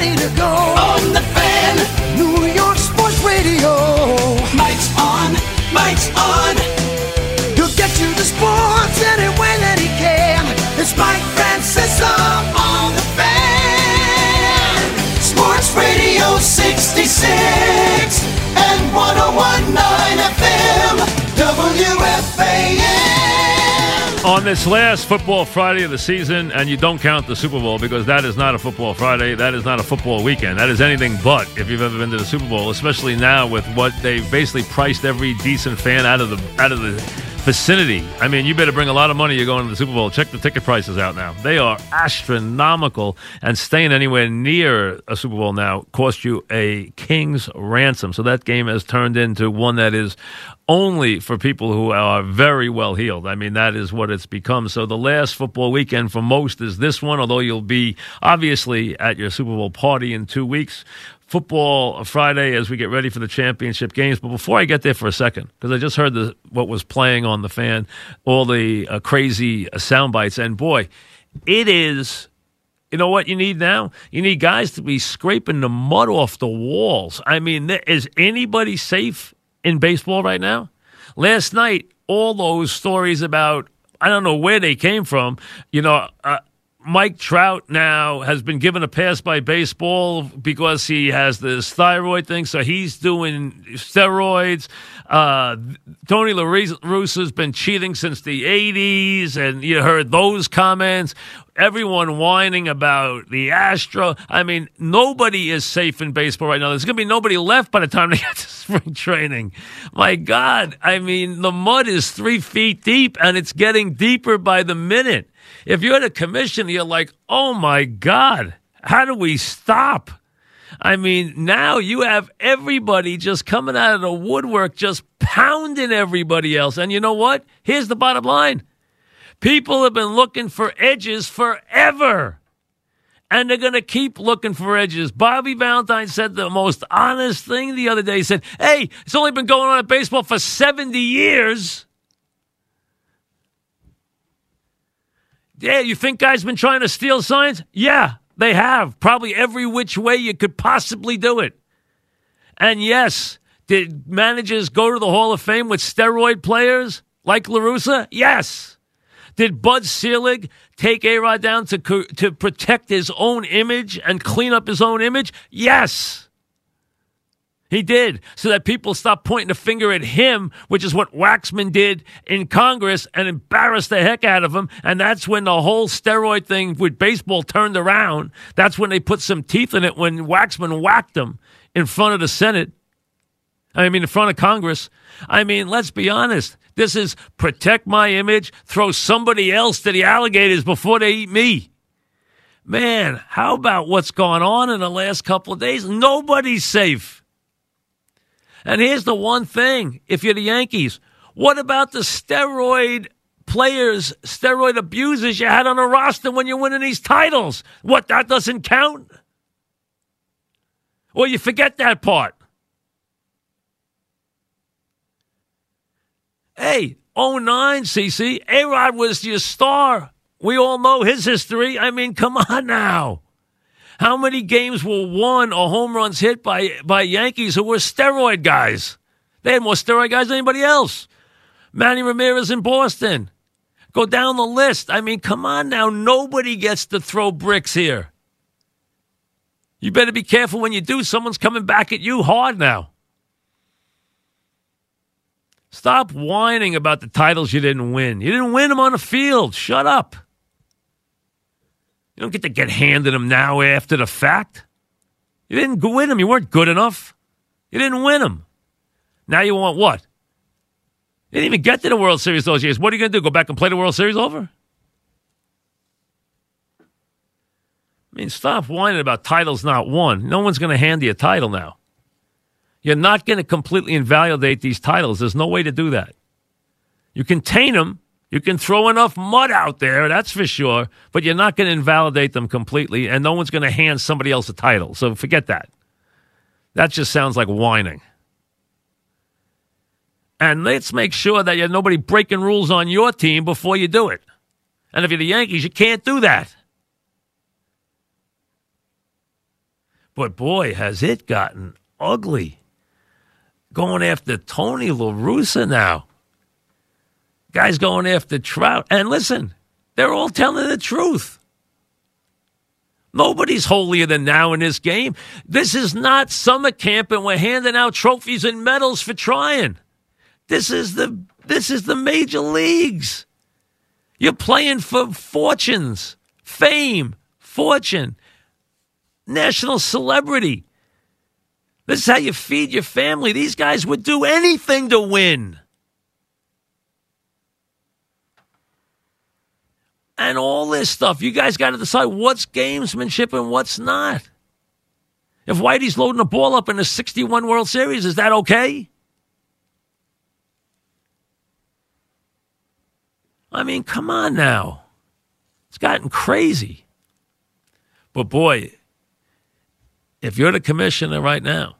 Ready to go. On the fan. New York Sports Radio. Mike's on. Mike's on. He'll get you the sports any way that he can. It's Mike On this last football Friday of the season, and you don't count the Super Bowl because that is not a football Friday. That is not a football weekend. That is anything but if you've ever been to the Super Bowl, especially now with what they've basically priced every decent fan out of the out of the vicinity. I mean, you better bring a lot of money. You're going to the Super Bowl. Check the ticket prices out now. They are astronomical, and staying anywhere near a Super Bowl now costs you a king's ransom. So that game has turned into one that is only for people who are very well heeled. I mean, that is what it's become. So the last football weekend for most is this one, although you'll be obviously at your Super Bowl party in two weeks. Football Friday as we get ready for the championship games. But before I get there for a second, because I just heard the, what was playing on the fan, all the uh, crazy uh, sound bites, and boy, it is you know what you need now? You need guys to be scraping the mud off the walls. I mean, is anybody safe in baseball right now? Last night, all those stories about, I don't know where they came from. You know, uh, Mike Trout now has been given a pass by baseball because he has this thyroid thing, so he's doing steroids. Uh, Tony La Russa's been cheating since the 80s, and you heard those comments. Everyone whining about the Astro. I mean, nobody is safe in baseball right now. There's going to be nobody left by the time they get to spring training. My God. I mean, the mud is three feet deep, and it's getting deeper by the minute. If you're the commissioner, you're like, oh my God, how do we stop? I mean, now you have everybody just coming out of the woodwork, just pounding everybody else. And you know what? Here's the bottom line people have been looking for edges forever. And they're going to keep looking for edges. Bobby Valentine said the most honest thing the other day. He said, Hey, it's only been going on in baseball for 70 years. Yeah, you think guys been trying to steal signs? Yeah, they have. Probably every which way you could possibly do it. And yes, did managers go to the Hall of Fame with steroid players like La Russa? Yes. Did Bud Selig take A Rod down to, to protect his own image and clean up his own image? Yes. He did, so that people stop pointing a finger at him, which is what Waxman did in Congress and embarrassed the heck out of him. And that's when the whole steroid thing with baseball turned around. That's when they put some teeth in it when Waxman whacked him in front of the Senate. I mean, in front of Congress. I mean, let's be honest. This is protect my image, throw somebody else to the alligators before they eat me. Man, how about what's gone on in the last couple of days? Nobody's safe. And here's the one thing if you're the Yankees, what about the steroid players, steroid abusers you had on the roster when you're winning these titles? What, that doesn't count? Well, you forget that part. Hey, 09, CC, A Rod was your star. We all know his history. I mean, come on now. How many games were won or home runs hit by, by Yankees who were steroid guys? They had more steroid guys than anybody else. Manny Ramirez in Boston. Go down the list. I mean, come on now. Nobody gets to throw bricks here. You better be careful when you do. Someone's coming back at you hard now. Stop whining about the titles you didn't win. You didn't win them on the field. Shut up. You don't get to get handed them now after the fact. You didn't win them. You weren't good enough. You didn't win them. Now you want what? They didn't even get to the World Series those years. What are you going to do? Go back and play the World Series over? I mean, stop whining about titles not won. No one's going to hand you a title now. You're not going to completely invalidate these titles. There's no way to do that. You can taint them. You can throw enough mud out there, that's for sure, but you're not going to invalidate them completely, and no one's going to hand somebody else a title. So forget that. That just sounds like whining. And let's make sure that you're nobody breaking rules on your team before you do it. And if you're the Yankees, you can't do that. But boy, has it gotten ugly. Going after Tony La Russa now. Guys going after Trout. And listen, they're all telling the truth. Nobody's holier than now in this game. This is not summer camp and we're handing out trophies and medals for trying. This is the this is the major leagues. You're playing for fortunes, fame, fortune, national celebrity. This is how you feed your family. These guys would do anything to win. and all this stuff. You guys got to decide what's gamesmanship and what's not. If Whitey's loading the ball up in the 61 World Series, is that okay? I mean, come on now. It's gotten crazy. But boy, if you're the commissioner right now,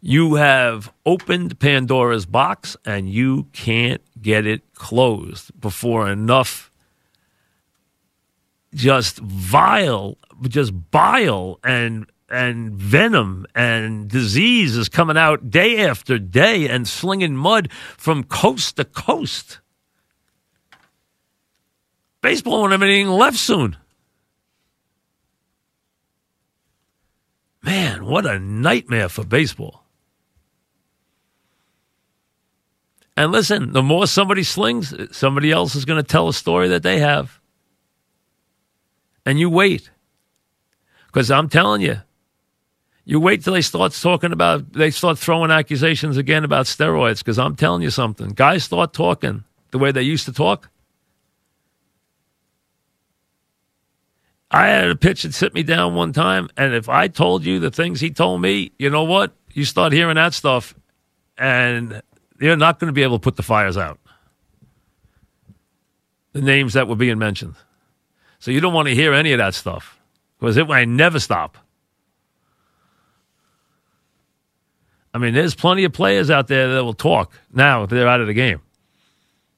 you have opened Pandora's box and you can't get it closed before enough just vile, just bile and and venom and disease is coming out day after day and slinging mud from coast to coast. Baseball won't have anything left soon. Man, what a nightmare for baseball. And listen, the more somebody slings, somebody else is going to tell a story that they have. And you wait. Because I'm telling you, you wait till they start talking about, they start throwing accusations again about steroids. Because I'm telling you something. Guys start talking the way they used to talk. I had a pitch that sit me down one time, and if I told you the things he told me, you know what? You start hearing that stuff, and they're not going to be able to put the fires out. The names that were being mentioned. So you don't want to hear any of that stuff because it might never stop. I mean, there's plenty of players out there that will talk now if they're out of the game,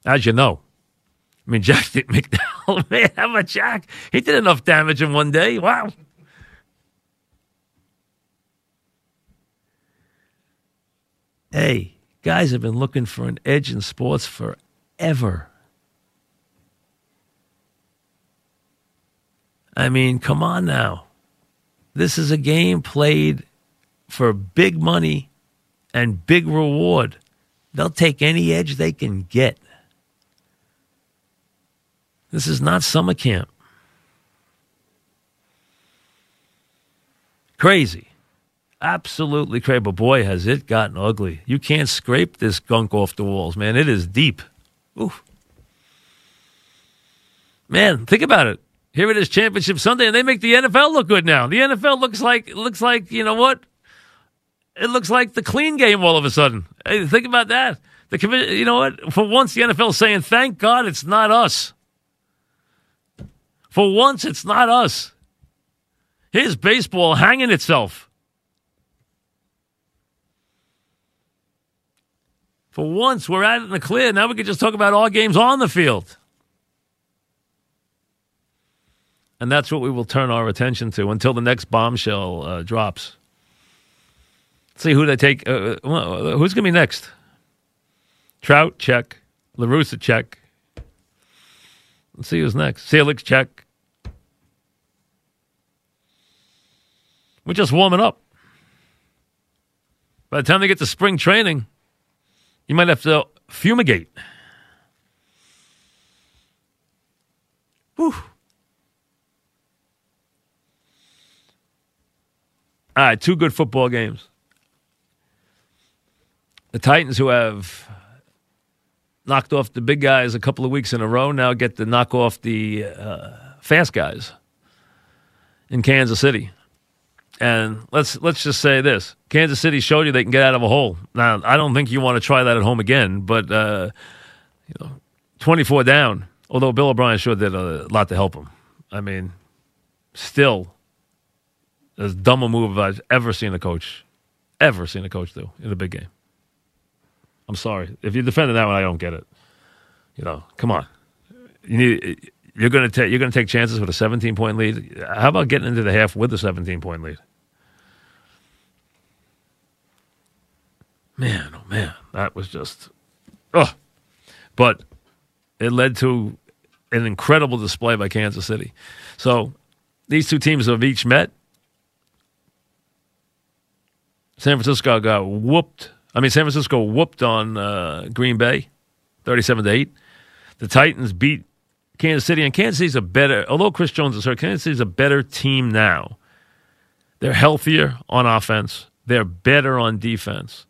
as you know. I mean, Jack McDowell, man, how about Jack? He did enough damage in one day. Wow. Hey, Guys have been looking for an edge in sports forever. I mean, come on now. This is a game played for big money and big reward. They'll take any edge they can get. This is not summer camp. Crazy. Absolutely crazy. But boy, has it gotten ugly. You can't scrape this gunk off the walls, man. It is deep. Oof. Man, think about it. Here it is, Championship Sunday, and they make the NFL look good now. The NFL looks like looks like you know what? It looks like the clean game all of a sudden. Hey, think about that. The you know what? For once, the NFL is saying, "Thank God it's not us." For once, it's not us. Here's baseball hanging itself. For once, we're at it in the clear. Now we can just talk about all games on the field. And that's what we will turn our attention to until the next bombshell uh, drops. Let's see who they take. Uh, uh who's going to be next? Trout, check. La Russa, check. Let's see who's next. Selig, check. We're just warming up. By the time they get to spring training, you might have to fumigate. Whew. All right, two good football games. The Titans, who have knocked off the big guys a couple of weeks in a row. Now get to knock off the uh, fast guys in Kansas City. And let's let's just say this: Kansas City showed you they can get out of a hole. Now, I don't think you want to try that at home again, but uh, you know, twenty-four down. Although Bill O'Brien sure did a lot to help him. I mean, still, as dumb a move I've ever seen a coach, ever seen a coach do in a big game. I'm sorry if you're defending that one. I don't get it. You know, come on. You need you're going to take you're going to take chances with a 17 point lead. How about getting into the half with a 17 point lead? Man, oh man, that was just, oh. But it led to an incredible display by Kansas City. So these two teams have each met. San Francisco got whooped. I mean, San Francisco whooped on uh, Green Bay, thirty-seven to eight. The Titans beat Kansas City, and Kansas City's a better. Although Chris Jones is hurt, Kansas City's a better team now. They're healthier on offense. They're better on defense.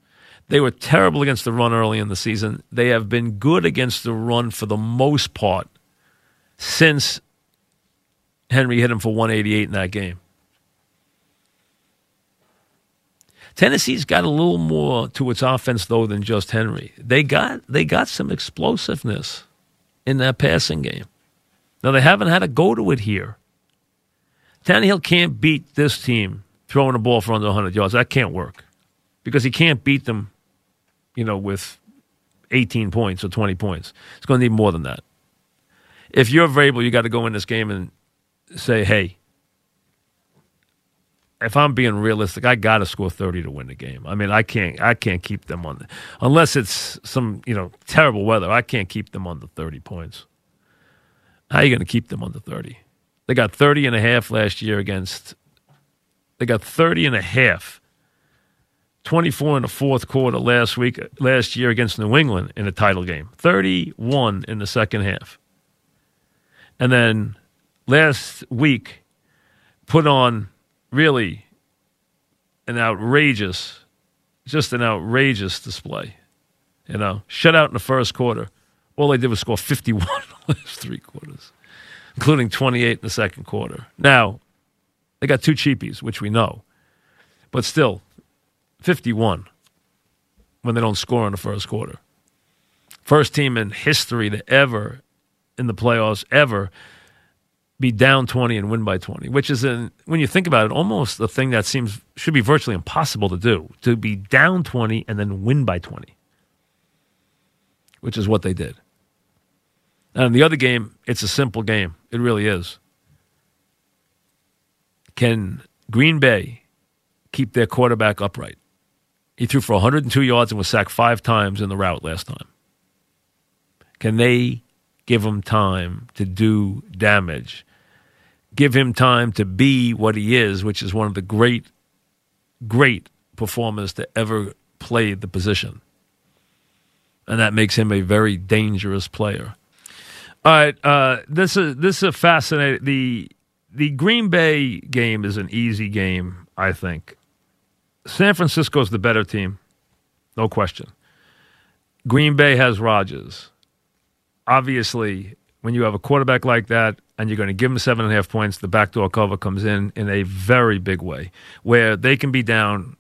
They were terrible against the run early in the season. They have been good against the run for the most part since Henry hit him for 188 in that game. Tennessee's got a little more to its offense though than just Henry. They got they got some explosiveness in that passing game. Now they haven't had a go to it here. Tannehill can't beat this team throwing a ball for under 100 yards. That can't work because he can't beat them you know, with 18 points or 20 points. It's going to need more than that. If you're Vrabel, you got to go in this game and say, hey, if I'm being realistic, I got to score 30 to win the game. I mean, I can't I can't keep them on the, unless it's some, you know, terrible weather. I can't keep them on the 30 points. How are you going to keep them on the 30? They got 30 and a half last year against they got 30 and a half 24 in the fourth quarter last week, last year against New England in a title game. 31 in the second half. And then last week put on really an outrageous, just an outrageous display. You know, shut out in the first quarter. All they did was score 51 in the last three quarters, including 28 in the second quarter. Now, they got two cheapies, which we know. But still, 51 when they don't score in the first quarter. First team in history to ever, in the playoffs, ever be down 20 and win by 20, which is, when you think about it, almost a thing that seems should be virtually impossible to do to be down 20 and then win by 20, which is what they did. And in the other game, it's a simple game. It really is. Can Green Bay keep their quarterback upright? He threw for 102 yards and was sacked five times in the rout last time. Can they give him time to do damage? Give him time to be what he is, which is one of the great, great performers to ever play the position. And that makes him a very dangerous player. All right, uh, this is this is a fascinating. The the Green Bay game is an easy game, I think. San Francisco's the better team, no question. Green Bay has Rodgers. Obviously, when you have a quarterback like that and you're going to give him seven and a half points, the backdoor cover comes in in a very big way, where they can be down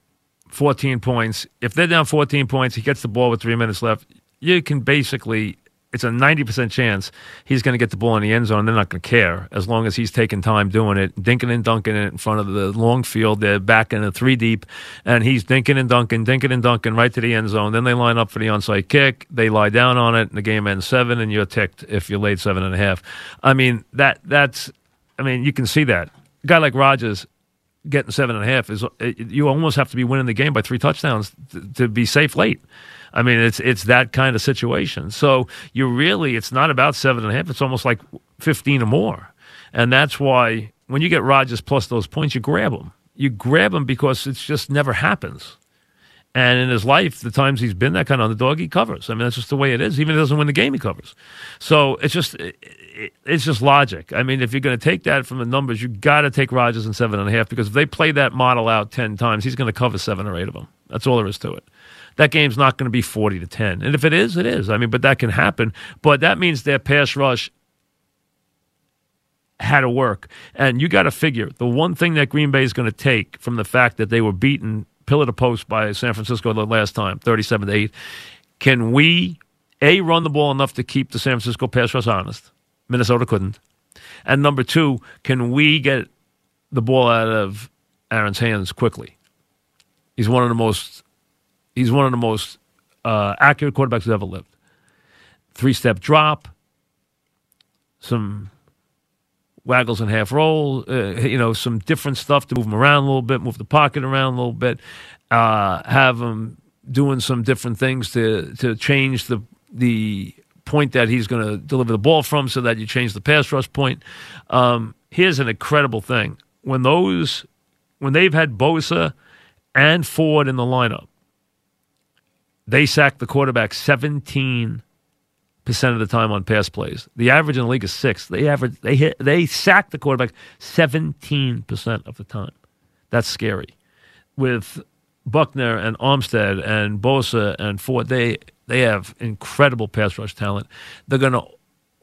14 points. If they're down 14 points, he gets the ball with three minutes left. You can basically it's a 90% chance he's going to get the ball in the end zone. They're not going to care as long as he's taking time doing it, dinking and dunking it in front of the long field. They're back in a three deep, and he's dinking and dunking, dinking and dunking right to the end zone. Then they line up for the onside kick. They lie down on it, and the game ends seven, and you're ticked if you're late seven and a half. I mean, that that's, I mean, you can see that. A guy like Rodgers, getting seven and a half is you almost have to be winning the game by three touchdowns to, to be safe late. I mean, it's it's that kind of situation. So you really, it's not about seven and a half. It's almost like fifteen or more, and that's why when you get Rodgers plus those points, you grab them. You grab them because it just never happens. And in his life, the times he's been that kind of underdog, he covers. I mean, that's just the way it is. Even if he doesn't win the game, he covers. So it's just it's just logic. I mean, if you're going to take that from the numbers, you got to take Rodgers in seven and a half because if they play that model out ten times, he's going to cover seven or eight of them. That's all there is to it. that game's not going to be 40 to 10. And if it is, it is. I mean, but that can happen. But that means their pass rush had to work. And you got to figure the one thing that Green Bay is going to take from the fact that they were beaten pillar to post by San Francisco the last time, 37 to 8, can we, A, run the ball enough to keep the San Francisco pass rush honest? Minnesota couldn't. And number two, can we get the ball out of Aaron's hands quickly? He's one of the most he's one of the most uh, accurate quarterbacks who's ever lived. Three step drop, some waggles and half roll, uh, you know, some different stuff to move him around a little bit, move the pocket around a little bit, uh, have him doing some different things to to change the the point that he's going to deliver the ball from, so that you change the pass rush point. Um, here's an incredible thing: when those when they've had Bosa and Ford in the lineup, they sacked the quarterback 17 percent of the time on pass plays. The average in the league is six. They average they hit they sack the quarterback 17 percent of the time. That's scary. With Buckner and Armstead and Bosa and Ford, they they have incredible pass rush talent. They're going to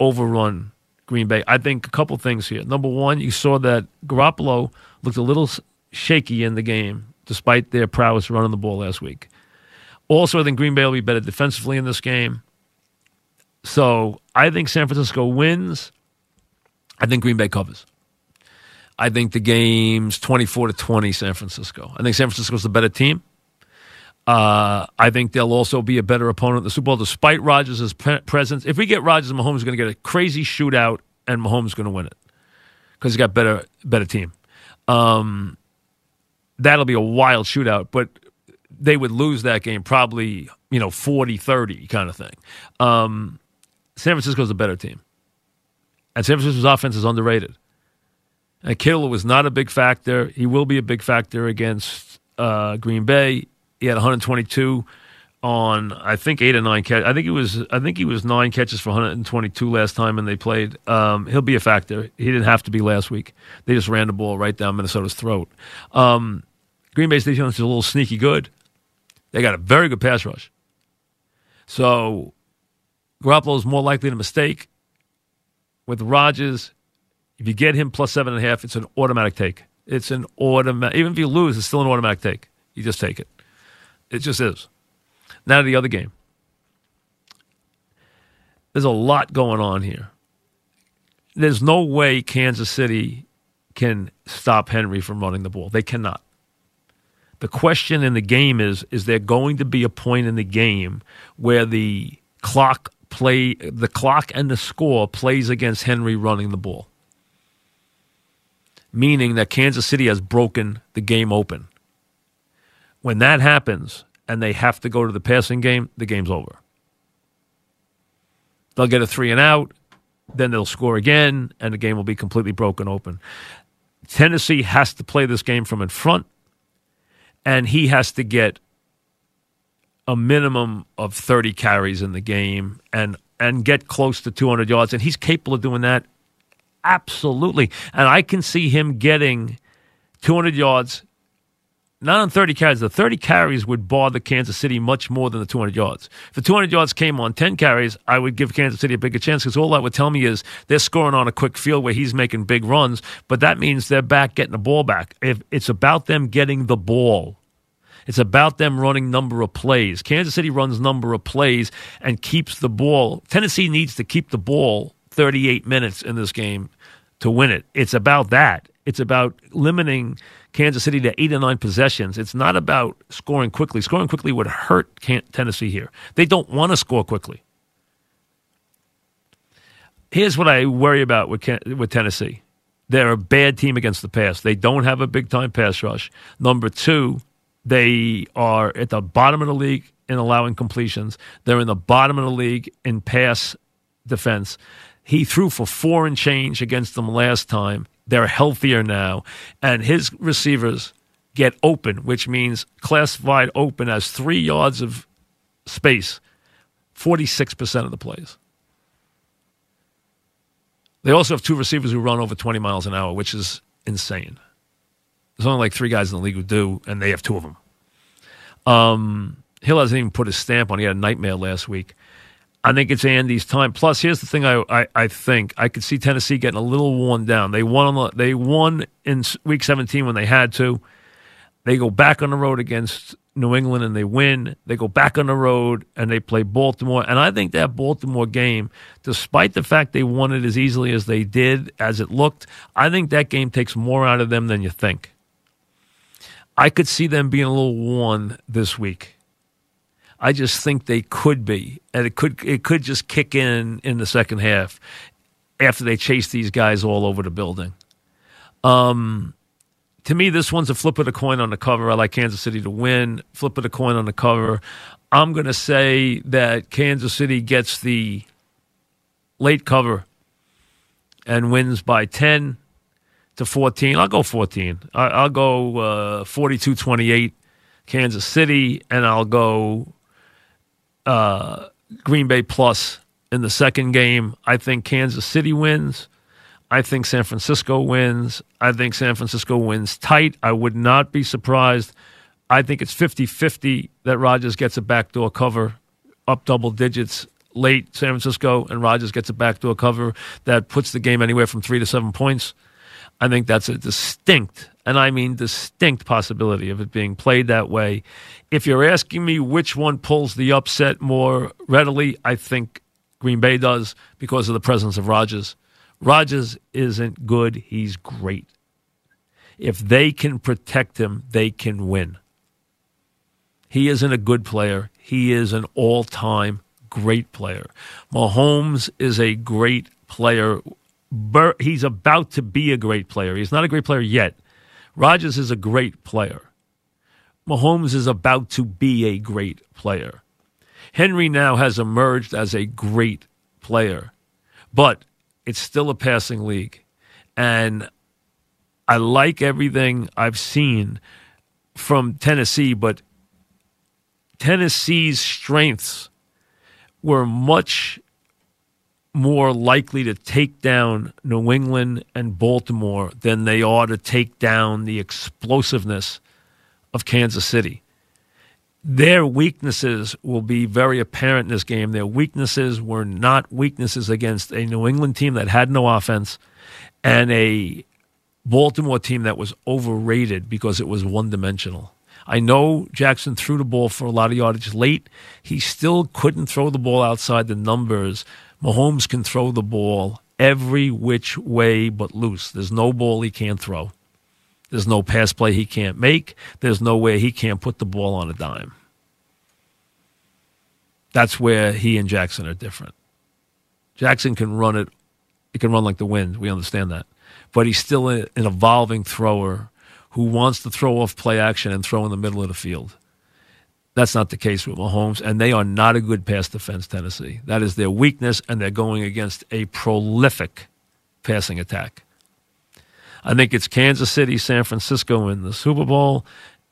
overrun Green Bay. I think a couple things here. Number one, you saw that Garoppolo looked a little shaky in the game, despite their prowess running the ball last week. Also, I think Green Bay will be better defensively in this game. So I think San Francisco wins. I think Green Bay covers. I think the game's 24 to 20 San Francisco. I think San Francisco's the better team. Uh, I think they'll also be a better opponent in the Super Bowl, despite Rodgers' pre- presence. If we get Rodgers, Mahomes is going to get a crazy shootout, and Mahomes is going to win it because he's got better better team. Um, that'll be a wild shootout, but they would lose that game probably, you know, 40-30 kind of thing. Um, San Francisco's a better team. And San Francisco's offense is underrated. And Kittle was not a big factor. He will be a big factor against uh, Green Bay. He had 122 on I think eight or nine catch. I think he was I think he was nine catches for 122 last time and they played. Um, he'll be a factor. He didn't have to be last week. They just ran the ball right down Minnesota's throat. Um, Green Bay's defense is a little sneaky good. They got a very good pass rush. So Garoppolo is more likely to mistake. With Rodgers, if you get him plus seven and a half, it's an automatic take. It's an automatic. Even if you lose, it's still an automatic take. You just take it. It just is. Now to the other game. There's a lot going on here. There's no way Kansas City can stop Henry from running the ball. They cannot. The question in the game is is there going to be a point in the game where the clock play the clock and the score plays against Henry running the ball. Meaning that Kansas City has broken the game open. When that happens and they have to go to the passing game, the game's over. They'll get a three and out, then they'll score again, and the game will be completely broken open. Tennessee has to play this game from in front, and he has to get a minimum of 30 carries in the game and and get close to 200 yards and he's capable of doing that absolutely. And I can see him getting 200 yards not on 30 carries. The 30 carries would bother Kansas City much more than the 200 yards. If the 200 yards came on 10 carries I would give Kansas City a bigger chance because all that would tell me is they're scoring on a quick field where he's making big runs but that means they're back getting the ball back. If it's about them getting the ball it's about them running number of plays. Kansas City runs number of plays and keeps the ball. Tennessee needs to keep the ball 38 minutes in this game to win it. It's about that. It's about limiting Kansas City to eight or nine possessions. It's not about scoring quickly. Scoring quickly would hurt Tennessee here. They don't want to score quickly. Here's what I worry about with with Tennessee. They're a bad team against the pass. They don't have a big time pass rush. Number two, they are at the bottom of the league in allowing completions. They're in the bottom of the league in pass defense. He threw for four and change against them last time. They're healthier now. And his receivers get open, which means classified open as three yards of space 46% of the plays. They also have two receivers who run over 20 miles an hour, which is insane. There's only like three guys in the league who do, and they have two of them. Um, Hill hasn't even put his stamp on. He had a nightmare last week. I think it's Andy's time. Plus, here's the thing: I, I, I think I could see Tennessee getting a little worn down. They won on the, they won in Week 17 when they had to. They go back on the road against New England and they win. They go back on the road and they play Baltimore. And I think that Baltimore game, despite the fact they won it as easily as they did, as it looked, I think that game takes more out of them than you think. I could see them being a little worn this week. I just think they could be, and it could it could just kick in in the second half after they chase these guys all over the building. Um, to me, this one's a flip of the coin on the cover. I like Kansas City to win. Flip of the coin on the cover. I'm going to say that Kansas City gets the late cover and wins by 10 to 14. I'll go 14. I'll go 42 uh, 28 Kansas City, and I'll go uh, Green Bay plus in the second game. I think Kansas City wins. I think San Francisco wins. I think San Francisco wins tight. I would not be surprised. I think it's 50 50 that Rodgers gets a backdoor cover up double digits late San Francisco and Rodgers gets a backdoor cover that puts the game anywhere from three to seven points. I think that's a distinct, and I mean distinct possibility of it being played that way. If you're asking me which one pulls the upset more readily, I think Green Bay does because of the presence of Rodgers. Rodgers isn't good, he's great. If they can protect him, they can win. He isn't a good player, he is an all time great player. Mahomes is a great player he's about to be a great player. He's not a great player yet. Rodgers is a great player. Mahomes is about to be a great player. Henry now has emerged as a great player, but it's still a passing league. And I like everything I've seen from Tennessee, but Tennessee's strengths were much more likely to take down New England and Baltimore than they are to take down the explosiveness of Kansas City. Their weaknesses will be very apparent in this game. Their weaknesses were not weaknesses against a New England team that had no offense and a Baltimore team that was overrated because it was one dimensional. I know Jackson threw the ball for a lot of yardage late. He still couldn't throw the ball outside the numbers Mahomes can throw the ball every which way but loose. There's no ball he can't throw. There's no pass play he can't make. There's no way he can't put the ball on a dime. That's where he and Jackson are different. Jackson can run it. He can run like the wind. We understand that. But he's still an evolving thrower who wants to throw off play action and throw in the middle of the field. That's not the case with Mahomes, and they are not a good pass defense, Tennessee. That is their weakness, and they're going against a prolific passing attack. I think it's Kansas City, San Francisco in the Super Bowl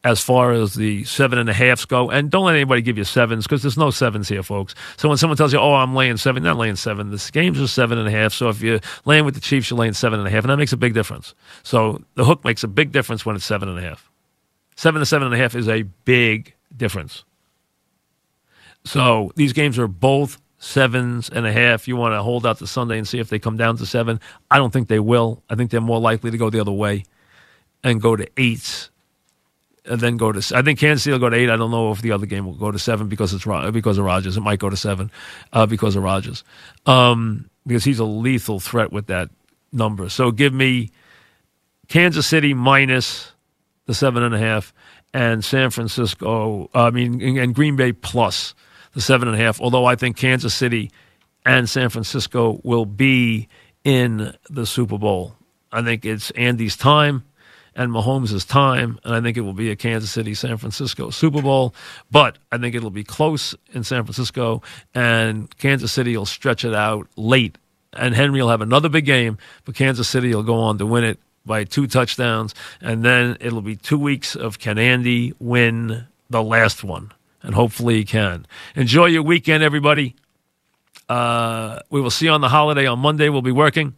as far as the seven and a halfs go. And don't let anybody give you sevens because there's no sevens here, folks. So when someone tells you, oh, I'm laying seven, not laying seven. This games are seven and a half. So if you're laying with the Chiefs, you're laying seven and a half. And that makes a big difference. So the hook makes a big difference when it's seven and a half. Seven to seven and a half is a big difference. So these games are both sevens and a half. You want to hold out to Sunday and see if they come down to seven. I don't think they will. I think they're more likely to go the other way and go to eights and then go to. I think Kansas City will go to eight. I don't know if the other game will go to seven because it's because of Rodgers. It might go to seven uh, because of Rodgers, um, because he's a lethal threat with that number. So give me Kansas City minus the seven and a half and San Francisco, uh, I mean, and Green Bay plus the seven and a half. Although I think Kansas City and San Francisco will be in the Super Bowl. I think it's Andy's time and Mahomes' time, and I think it will be a Kansas City San Francisco Super Bowl. But I think it'll be close in San Francisco, and Kansas City will stretch it out late. And Henry will have another big game, but Kansas City will go on to win it by two touchdowns, and then it'll be two weeks of can Andy win the last one, and hopefully he can. Enjoy your weekend, everybody. Uh, we will see you on the holiday on Monday. We'll be working,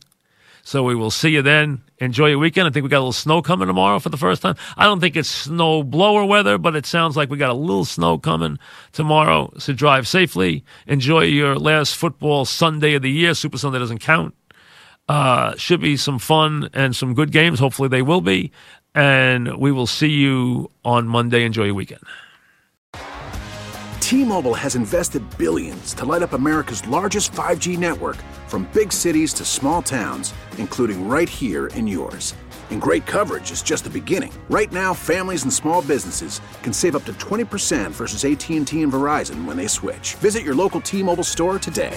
so we will see you then. enjoy your weekend. I think we got a little snow coming tomorrow for the first time. I don't think it's snow blower weather, but it sounds like we got a little snow coming tomorrow. So drive safely. Enjoy your last football Sunday of the year. Super Sunday doesn't count. Uh, should be some fun and some good games. Hopefully they will be. And we will see you on Monday. Enjoy your weekend. T-Mobile has invested billions to light up America's largest 5G network from big cities to small towns, including right here in yours. And great coverage is just the beginning. Right now, families and small businesses can save up to 20% versus AT&T and Verizon when they switch. Visit your local T-Mobile store today.